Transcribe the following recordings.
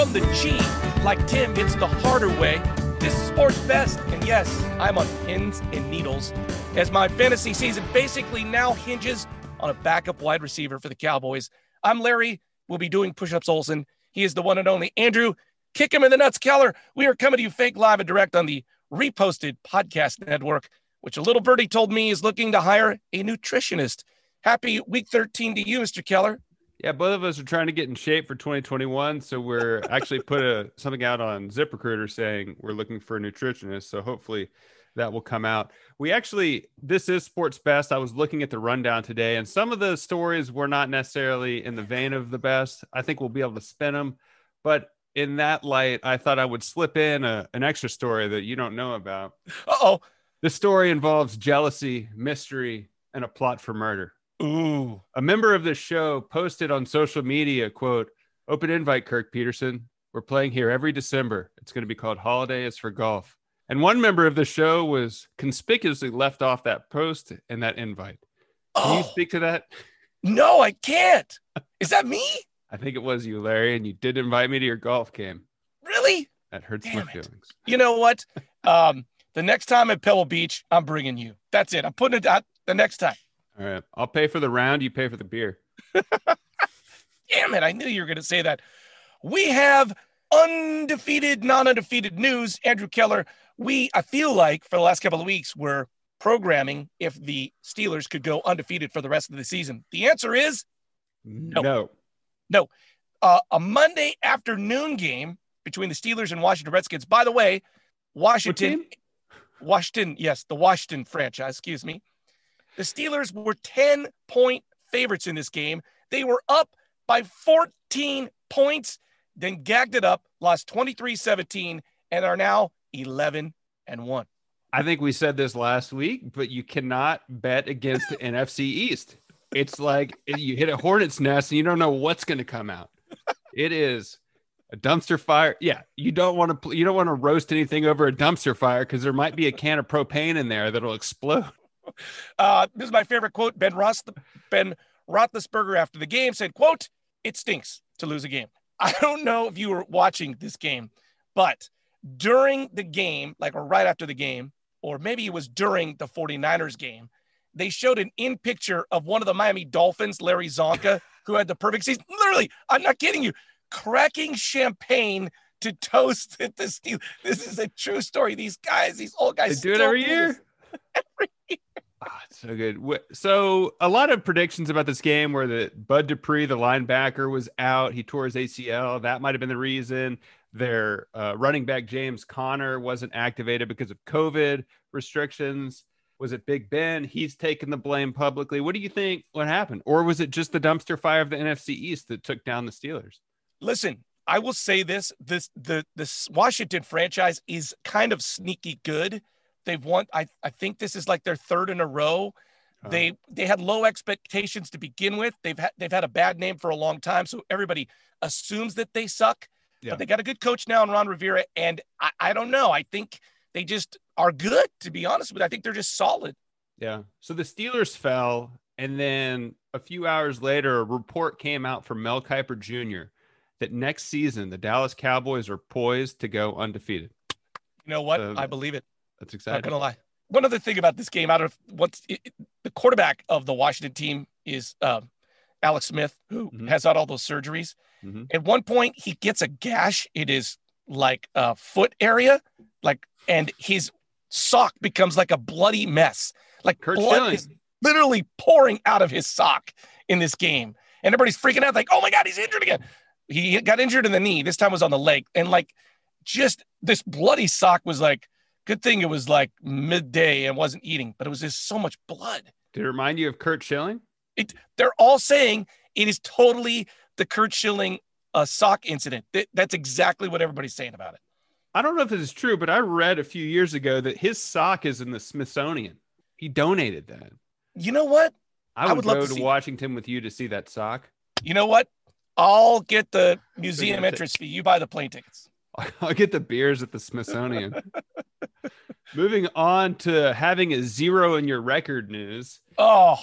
from the G, like Tim, it's the harder way. This is Sports Best, and yes, I'm on pins and needles as my fantasy season basically now hinges on a backup wide receiver for the Cowboys. I'm Larry. We'll be doing push ups Olson. He is the one and only Andrew. Kick him in the nuts, Keller. We are coming to you fake live and direct on the reposted podcast network, which a little birdie told me is looking to hire a nutritionist. Happy week 13 to you, Mr. Keller. Yeah, both of us are trying to get in shape for 2021. So we're actually put a something out on ZipRecruiter saying we're looking for a nutritionist. So hopefully that will come out. We actually, this is Sports Best. I was looking at the rundown today, and some of the stories were not necessarily in the vein of the best. I think we'll be able to spin them. But in that light, I thought I would slip in a, an extra story that you don't know about. Uh oh. The story involves jealousy, mystery, and a plot for murder. Ooh. A member of the show posted on social media, quote, open invite, Kirk Peterson. We're playing here every December. It's going to be called Holiday is for Golf. And one member of the show was conspicuously left off that post and that invite. Can you Oh, speak to that? no, I can't. Is that me? I think it was you, Larry, and you did invite me to your golf game. Really? That hurts Damn my it. feelings. You know what? Um, the next time at Pebble Beach, I'm bringing you. That's it. I'm putting it out the next time. All right. I'll pay for the round. You pay for the beer. Damn it. I knew you were going to say that. We have undefeated, non undefeated news. Andrew Keller, we, I feel like for the last couple of weeks, we're programming if the Steelers could go undefeated for the rest of the season. The answer is No. No. no. Uh, a Monday afternoon game between the Steelers and Washington Redskins. By the way, Washington. Washington, yes, the Washington franchise, excuse me. The Steelers were 10 point favorites in this game. They were up by 14 points, then gagged it up, lost 23 17, and are now 11 and 1. I think we said this last week, but you cannot bet against the NFC East. It's like you hit a hornet's nest and you don't know what's going to come out. It is a dumpster fire. Yeah, you don't want to you don't want to roast anything over a dumpster fire because there might be a can of propane in there that'll explode. Uh, this is my favorite quote. Ben Ross, Ben Roethlisberger after the game said, "quote It stinks to lose a game." I don't know if you were watching this game, but during the game, like or right after the game, or maybe it was during the 49ers game, they showed an in picture of one of the Miami Dolphins, Larry Csonka, who had the perfect season. Literally, I'm not kidding you, cracking champagne to toast at the steel. This is a true story. These guys, these old They guys, do it every year. Ah, it's so good. So a lot of predictions about this game where the Bud Dupree, the linebacker, was out. He tore his ACL. That might have been the reason. Their uh, running back James Conner wasn't activated because of COVID restrictions. Was it Big Ben? He's taken the blame publicly. What do you think? What happened? Or was it just the dumpster fire of the NFC East that took down the Steelers? listen, I will say this: this the this Washington franchise is kind of sneaky good. They've won. I I think this is like their third in a row. Uh, They they had low expectations to begin with. They've had they've had a bad name for a long time, so everybody assumes that they suck. Yeah. But they got a good coach now in Ron Rivera, and I, I don't know. I think they just are good. To be honest with you, I think they're just solid. Yeah. So the Steelers fell, and then a few hours later, a report came out from Mel Kiper Jr. that next season the Dallas Cowboys are poised to go undefeated. You know what? So- I believe it. That's exciting. Not gonna lie. One other thing about this game, out of what's it, the quarterback of the Washington team is um, Alex Smith, who Mhm. has had all those surgeries. Mhm. At one point, he gets a gash It is like a foot area, like, and his sock becomes like a bloody mess. Like Curt blood Schilling. is literally pouring out of his sock in this game, and everybody's freaking out, like, "Oh my god, he's injured again." He got injured in the knee. This time was on the leg, and like, just this bloody sock was like. Good thing it was like midday and wasn't eating, but it was just so much blood. Did it remind you of Curt Schilling? It, they're all saying it is totally the Curt Schilling uh, sock incident. That, that's exactly what everybody's saying about it. I don't know if this is true, but I read a few years ago that his sock is in the Smithsonian. He donated that. You know what? I I would, would love go to to Washington with you to see that sock. You know what? I'll get the museum entrance fee. You buy the plane tickets. I'll get the beers at the Smithsonian. Moving on to having a zero in your record news. Oh,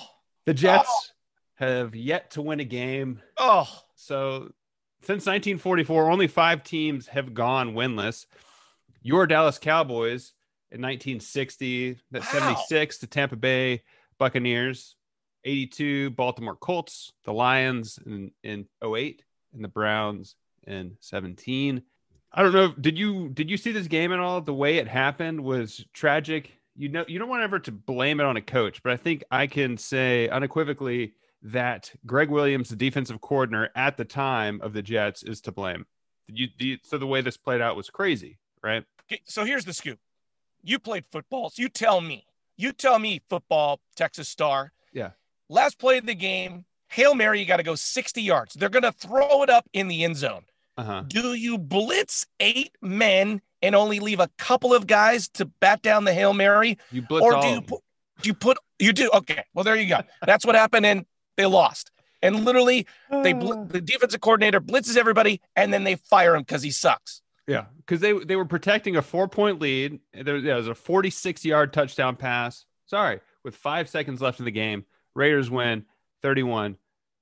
The Jets oh. have yet to win a game. oh, So since 1944, only five teams have gone winless. Your Dallas Cowboys in 1960, that Wow. 76, the Tampa Bay Buccaneers, 82, Baltimore Colts, the Lions in, in 08, and the Browns in 17. I don't know. Did you did you see this game at all? The way it happened was tragic. You know, you don't want ever to blame it on a coach, but I think I can say unequivocally that Gregg Williams, the defensive coordinator at the time of the Jets, is to blame. You, you so the way this played out was crazy, right? Okay, so here's the scoop. You played football, so you tell me. You tell me, football, Texas Star. Yeah. Last play of the game, Hail Mary, you got to go 60 yards. They're going to throw it up in the end zone. Uh huh. Do you blitz eight men and only leave a couple of guys to bat down the Hail Mary? You blitz or all do you do you put, you do? Okay. Well, there you go. That's what happened. And they lost. And literally, they bl- the defensive coordinator blitzes everybody and then they fire him because he sucks. Yeah, because they they were protecting a four point lead. There, it was a 46 yard touchdown pass. Sorry, with five seconds left in the game, Raiders win 31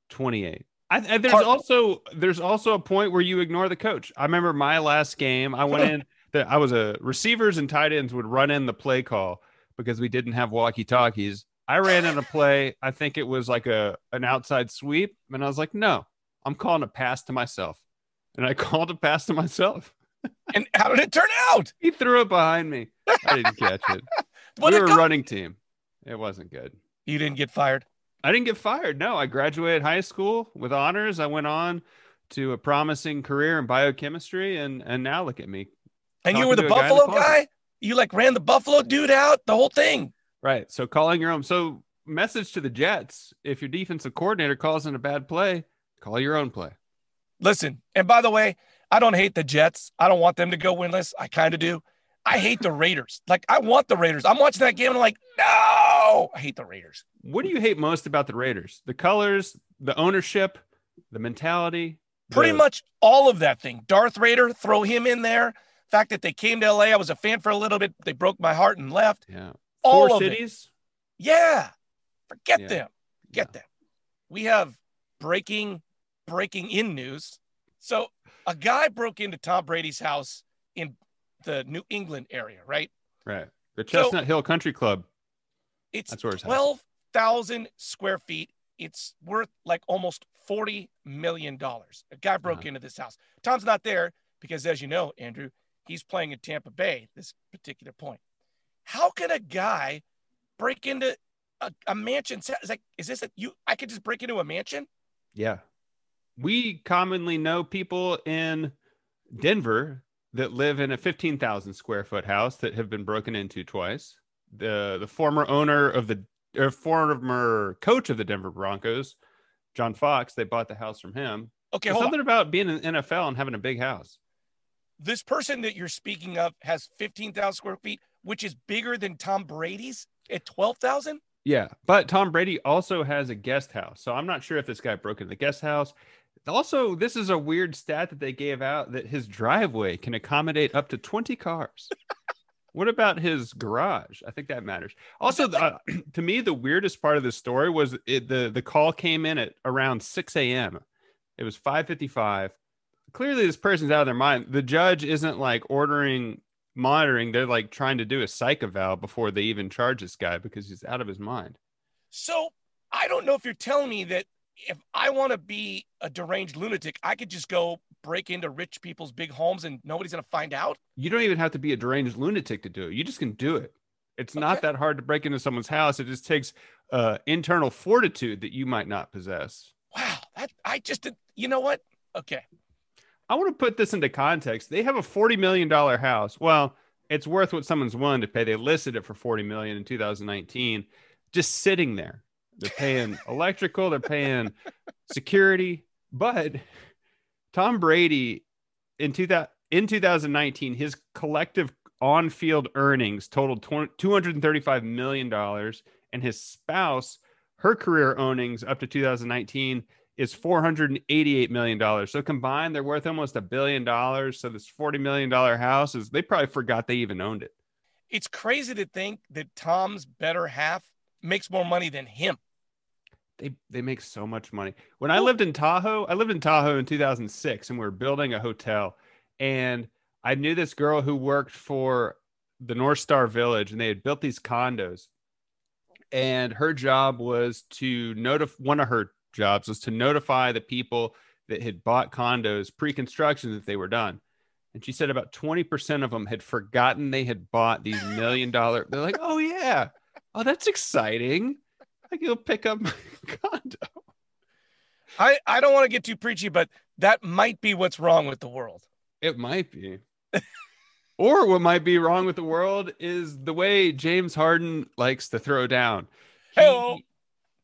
28. I, I, there's Part- also there's also a point where you ignore the coach. I remember my last game. I went in. The, I was a receivers and tight ends would run in the play call because we didn't have walkie talkies. I ran in a play. I think it was like a an outside sweep, and I was like, no, I'm calling a pass to myself, and I called a pass to myself. And how did it turn out? He threw it behind me. I didn't catch it. We were a go- running team. It wasn't good. You didn't get fired. I didn't get fired. No, I graduated high school with honors. I went on to a promising career in biochemistry, and and now look at me. And you were the a guy the Buffalo guy? You like ran the Buffalo dude out, the whole thing. Right. So calling your own. So message to the Jets: if your defensive coordinator calls in a bad play, call your own play. Listen, and by the way, I don't hate the Jets. I don't want them to go winless. I kind of do. I hate the Raiders. Like, I want the Raiders. I'm watching that game and I'm like, no, I hate the Raiders. What do you hate most about the Raiders? The colors, the ownership, the mentality. Pretty the- much all of that thing. Darth Raider, throw him in there. Fact that they came to LA, I was a fan for a little bit. They broke my heart and left. Yeah. All Four of it. cities. Yeah. Forget Yeah. them. Get Yeah. them. We have breaking, breaking in news. So a guy broke into Tom Brady's house in the New England area, right? Right. The So- Chestnut Hill Country Club. It's That's where 12,000 square feet. It's worth like almost $40 million. A guy broke Uh-huh. into this house. Tom's not there because, as you know, Andrew, he's playing in Tampa Bay this particular point. How can a guy break into a, a mansion? Is like, is this a, you? I could just break into a mansion? Yeah. We commonly know people in Denver that live in a 15,000 square foot house that have been broken into twice. The the former owner of the or former coach of the Denver Broncos, John Fox, they bought the house from him. Okay, hold on. something about being in the NFL and having a big house. This person that you're speaking of has 15,000 square feet, which is bigger than Tom Brady's at 12,000. Yeah, but Tom Brady also has a guest house. So I'm not sure if this guy broke into the guest house. Also, this is a weird stat that they gave out that his driveway can accommodate up to 20 cars. what about his garage? I think that matters. Also, uh, to me, the weirdest part of this story was it, the the call came in at around 6 a.m. It was 5:55. Clearly, this person's out of their mind. The judge isn't like ordering monitoring. They're like trying to do a psych eval before they even charge this guy because he's out of his mind. So I don't know if you're telling me that if I want to be a deranged lunatic, I could just go break into rich people's big homes and nobody's going to find out. You don't even have to be a deranged lunatic to do it. You just can do it. It's not that hard to break into someone's house. It just takes uh, internal fortitude that you might not possess. Wow, that I just did. You know what? Okay, I want to put this into context. They have a $40 million house. Well, it's worth what someone's willing to pay. They listed it for 40 million in 2019, just sitting there. They're paying electrical, they're paying security. But Tom Brady in 2000, in 2019, his collective on-field earnings totaled $235 million, and his spouse, her career earnings up to 2019 is 488 million dollars. So combined, they're worth almost a billion dollars. So this 40 million dollar house is they probably forgot they even owned it. it's crazy to think that Tom's better half makes more money than him. they they make so much money. When I lived in Tahoe, I lived in Tahoe in 2006 and we were building a hotel and I knew this girl who worked for the North Star Village and they had built these condos. And her job was to notify one of her jobs was to notify the people that had bought condos pre-construction that they were done. And she said about 20% of them had forgotten they had bought these million dollar. They're like, oh yeah. Oh, that's exciting. I can go pick up my condo. I, I don't want to get too preachy, but that might be what's wrong with the world. It might be. or what might be wrong with the world is the way James Harden likes to throw down. He,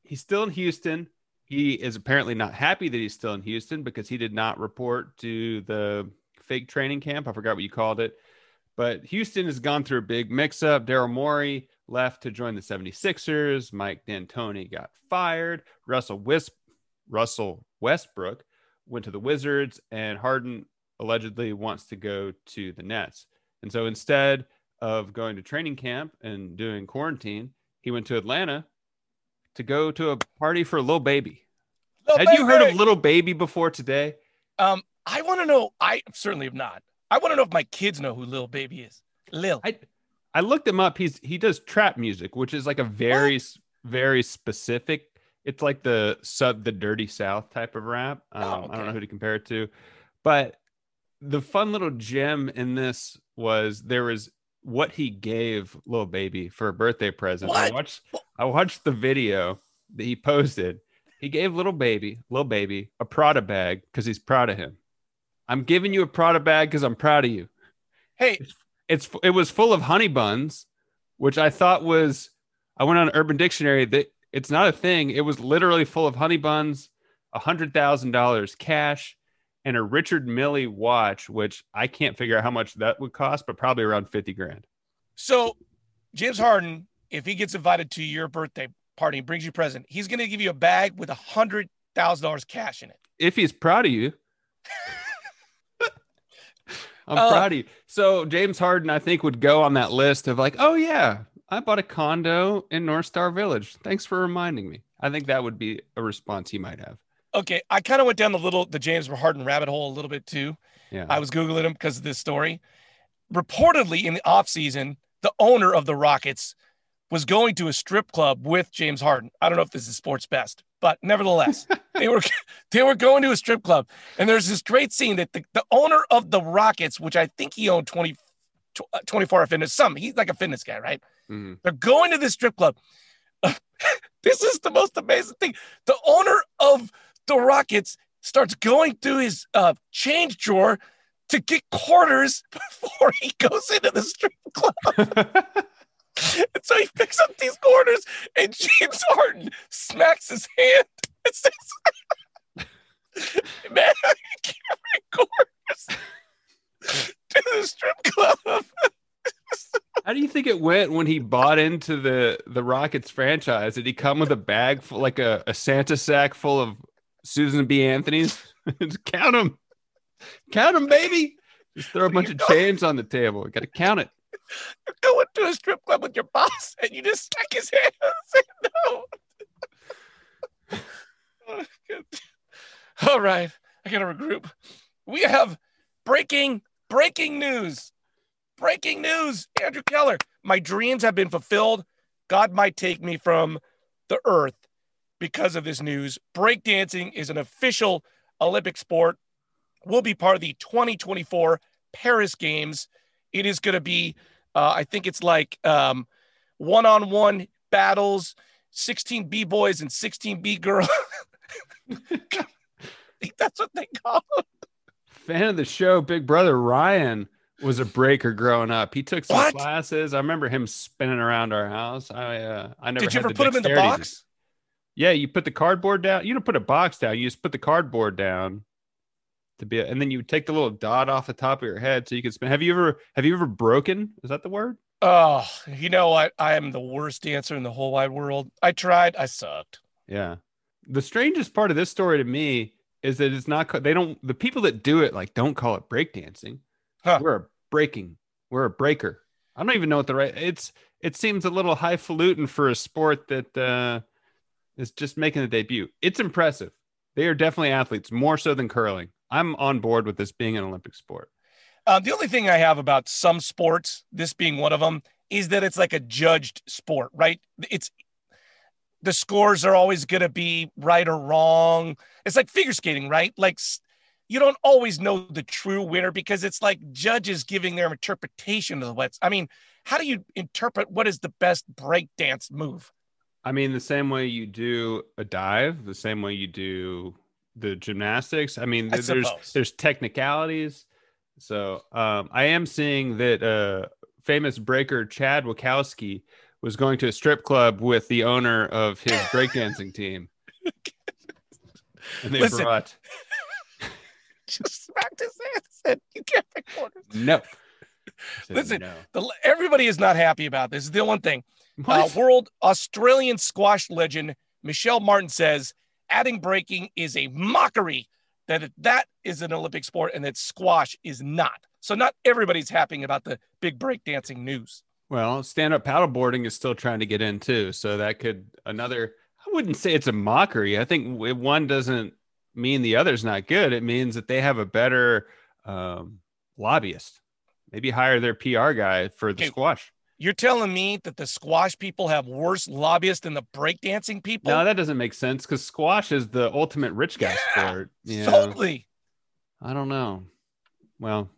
he's still in Houston. He is apparently not happy that he's still in Houston because he did not report to the fake training camp. I forgot what you called it. But Houston has gone through a big mix up. Daryl Morey left to join the 76ers. Mike D'Antoni got fired. Russell Wisp, Russell Westbrook went to the Wizards, and Harden allegedly wants to go to the Nets. And so instead of going to training camp and doing quarantine, he went to Atlanta to go to a party for a Lil Baby. Lil Had baby. you heard of Little Baby before today? Um, I want to know. I certainly have not. I want to know if my kids know who Lil Baby is. Lil. I, I looked him up. He's he does trap music, which is like a very what? very specific. It's like the sub the dirty south type of rap. Um, oh, okay. I don't know who to compare it to, but the fun little gem in this was there was what he gave little baby for a birthday present. What? I watched I watched the video that he posted. He gave little baby, little baby, a Prada bag because he's proud of him. I'm giving you a Prada bag because I'm proud of you. Hey, it's, it was full of honey buns, which I thought was I went on Urban Dictionary that it's not a thing. It was literally full of honey buns, a hundred thousand dollars cash, and a Richard Mille watch, which I can't figure out how much that would cost, but probably around 50 grand. So, James Harden, if he gets invited to your birthday party and brings you a present, he's going to give you a bag with a hundred thousand dollars cash in it. If he's proud of you. I'm uh, proud of you. So James Harden, I think, would go on that list of like, oh yeah, I bought a condo in North Star Village. Thanks for reminding me. I think that would be a response he might have. Okay, I kind of went down the little the James Harden rabbit hole a little bit too. Yeah. I was googling him because of this story. Reportedly, in the offseason, the owner of the Rockets was going to a strip club with James Harden. I don't know if this is sports best, but nevertheless, they were they were going to a strip club, and there's this great scene that the, the owner of the Rockets, which I think he owned 20, 24 hour fitness, some he's like a fitness guy, right? Mm-hmm. They're going to this strip club. this is the most amazing thing. The owner of the Rockets starts going through his uh, change drawer to get quarters before he goes into the strip club. And so he picks up these quarters, and James Harden smacks his hand and says, Man, carry quarters to the strip club. How do you think it went when he bought into the the Rockets franchise? Did he come with a bag full, like a, a Santa sack full of Susan B. Anthony's. count them. Count them, baby. Just throw a bunch of change on the table. You got to count it. You're going to a strip club with your boss and you just stuck his hand and no. All right. I got to regroup. We have breaking, breaking news. Breaking news. Andrew Keller. My dreams have been fulfilled. God might take me from the earth because of this news. Breakdancing is an official Olympic sport, will be part of the 2024 Paris Games. It is going to be, uh, I think it's like one on one battles, 16 B boys and 16 B girls. that's what they call them. Fan of the show, Big Brother Ryan was a breaker growing up. He took some what? classes. I remember him spinning around our house. I uh, I never. Did you ever put him in the box? Yeah, you put the cardboard down. You don't put a box down. You just put the cardboard down to be, and then you take the little dot off the top of your head so you can spin. Have you ever have you ever broken? Is that the word? Oh, you know what? I am the worst dancer in the whole wide world. I tried. I sucked. Yeah. The strangest part of this story to me is that it's not. They don't. The people that do it like don't call it breakdancing. Huh. We're a breaking. We're a breaker. I don't even know what the right. It's. It seems a little highfalutin for a sport that. uh is just making the debut. It's impressive. They are definitely athletes, more so than curling. I'm on board with this being an Olympic sport. Uh, the only thing I have about some sports, this being one of them, is that it's like a judged sport, right? It's the scores are always going to be right or wrong. It's like figure skating, right? Like you don't always know the true winner because it's like judges giving their interpretation of the what's. I mean, how do you interpret what is the best breakdance move? I mean, the same way you do a dive, the same way you do the gymnastics. I mean, I there's suppose. there's technicalities. So um, I am seeing that uh, famous breaker Chad Wachowski was going to a strip club with the owner of his breakdancing team, and they Listen. brought Just smacked his ass. Said you can't record this. no. Said Listen, no. The, everybody is not happy about this. is The one thing. Uh, world Australian squash legend Michelle Martin says adding breaking is a mockery that it- that is an Olympic sport and that squash is not. So not everybody's happy about the big breakdancing news. Well, stand up paddleboarding is still trying to get in too. So that could another, I wouldn't say it's a mockery. I think one doesn't mean the other's not good. It means that they have a better um, lobbyist. Maybe hire their PR guy for the Okay. squash. You're telling me that the squash people have worse lobbyists than the breakdancing people? No, that doesn't make sense because squash is the ultimate rich guy Yeah, sport. Yeah. Totally. I don't know. Well,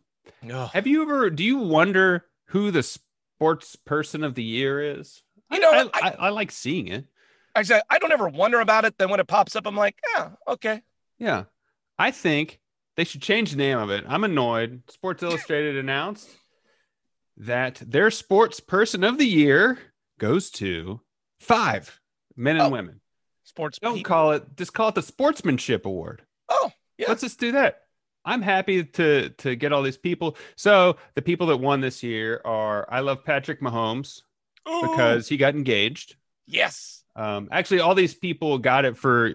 Ugh. have you ever, do you wonder who the sports person of the year is? You know, I, I- I, I like seeing it. I said I don't ever wonder about it. Then when it pops up, I'm like, yeah, okay. Yeah. I think they should change the name of it. I'm annoyed. Sports Illustrated announced that their sports person of the year goes to five men and Oh, women. Sports. Don't people. call it, just call it the Sportsmanship Award. Oh, yeah. Let's just do that. I'm happy to to get all these people. So the people that won this year are I love Patrick Mahomes Ooh, because he got engaged. yes. Um, actually, all these people got it for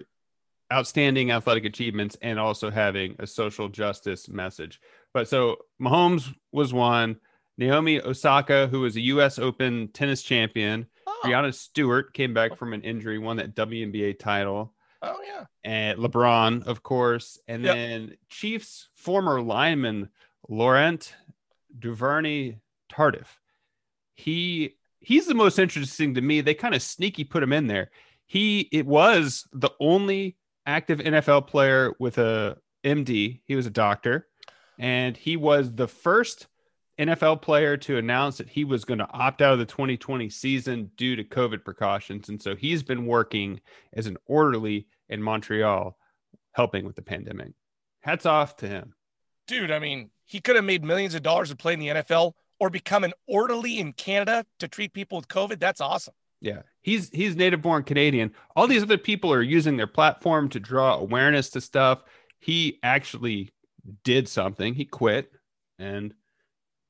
outstanding athletic achievements and also having a social justice message. But so Mahomes was one. Naomi Osaka, who was a U.S. Open tennis champion, Oh, Breanna Stewart came back from an injury, won that WNBA title, oh yeah. and LeBron, of course, and Yep. then Chiefs former lineman Laurent Duvernay Tardif. He he's the most interesting to me. They kind of sneaky put him in there. He it was the only active NFL player with a MD. He was a doctor, and he was the first NFL player to announce that he was going to opt out of the 2020 season due to COVID precautions. And so he's been working as an orderly in Montreal, helping with the pandemic. Hats off to him. Dude, I mean, he could have made millions of dollars to play in the NFL or become an orderly in Canada to treat people with COVID. That's awesome. Yeah, he's he's native born Canadian. All these other people are using their platform to draw awareness to stuff. He actually did something. He quit, and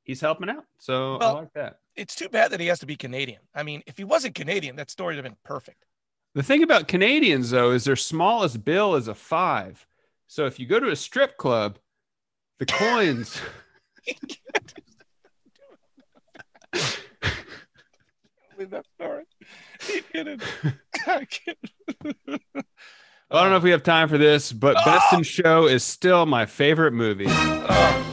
he's helping out. So I like that. It's too bad that he has to be Canadian. I mean, if he wasn't Canadian, that story would have been perfect. The thing about Canadians, though, is their smallest bill is a five. So if you go to a strip club, the coins. That story. He didn't. I can't. I don't know if we have time for this, but Best in Show is still my favorite movie. Oh.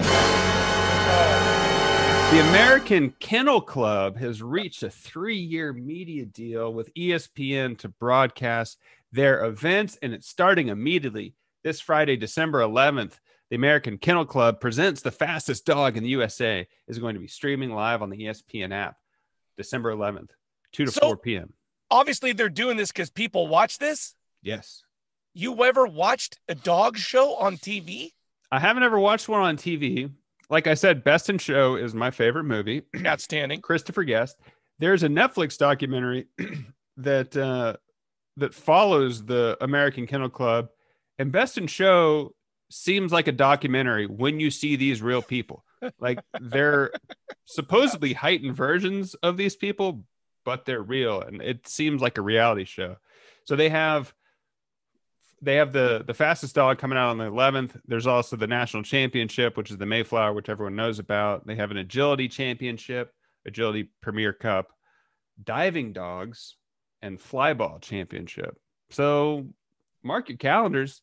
The American Kennel Club has reached a three year media deal with ESPN to broadcast their events, and it's starting immediately. This Friday, December 11th, the American Kennel Club presents the fastest dog in the USA is going to be streaming live on the ESPN app December 11th, 2 to So- 4 p.m. Obviously, they're doing this because people watch this. Yes. You ever watched a dog show on TV? I haven't ever watched one on TV. Like I said, Best in Show is my favorite movie. Outstanding. Christopher Guest. There's a Netflix documentary that uh, that follows the American Kennel Club, and Best in Show seems like a documentary when you see these real people. Like they're supposedly heightened versions of these people, but they're real, and it seems like a reality show. So they have they have the the fastest dog coming out on the 11th there's also the national championship which is the mayflower which everyone knows about they have an agility championship agility premier cup diving dogs and flyball championship So mark your calendars.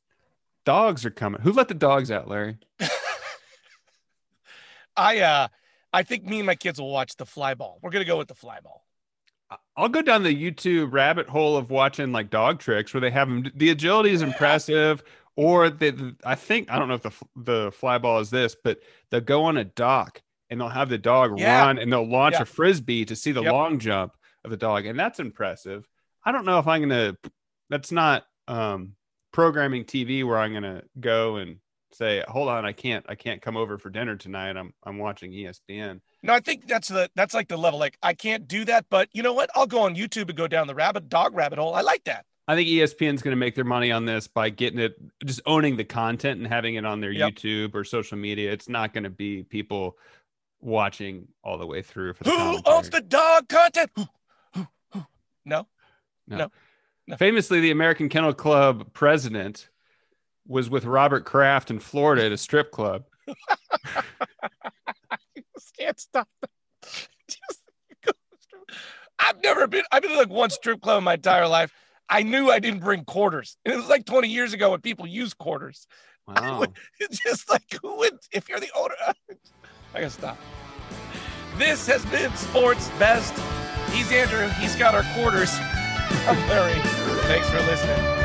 Dogs are coming. Who let the dogs out, Larry? I uh I think me and my kids will watch the flyball. We're gonna go with the fly ball. I'll go down the YouTube rabbit hole of watching like dog tricks where they have them. The agility is impressive, or the, I think I don't know if the the fly ball is this, but they'll go on a dock and they'll have the dog Yeah. run and they'll launch Yeah. a frisbee to see the Yep. long jump of the dog, and that's impressive. I don't know if I'm gonna. That's not um, programming TV where I'm gonna go and say, "Hold on, I can't, I can't come over for dinner tonight. I'm I'm watching ESPN." No, I think that's the that's like the level. Like I can't do that, but you know what? I'll go on YouTube and go down the rabbit dog rabbit hole. I like that. I think ESPN's going to make their money on this by getting it, just owning the content and having it on their Yep. YouTube or social media. It's not going to be people watching all the way through. For the Who commentary. owns the dog content? Who, who, who? No. no. Famously, the American Kennel Club president was with Robert Kraft in Florida at a strip club. Can't stop that. Just go strip- I've never been. I've been to like one strip club in my entire life. I knew I didn't bring quarters. And it was like 20 years ago when people used quarters. Wow. It's just like who would if you're the owner? I gotta stop. This has been Sports Best. He's Andrew. He's got our quarters. I'm Larry. Thanks for listening.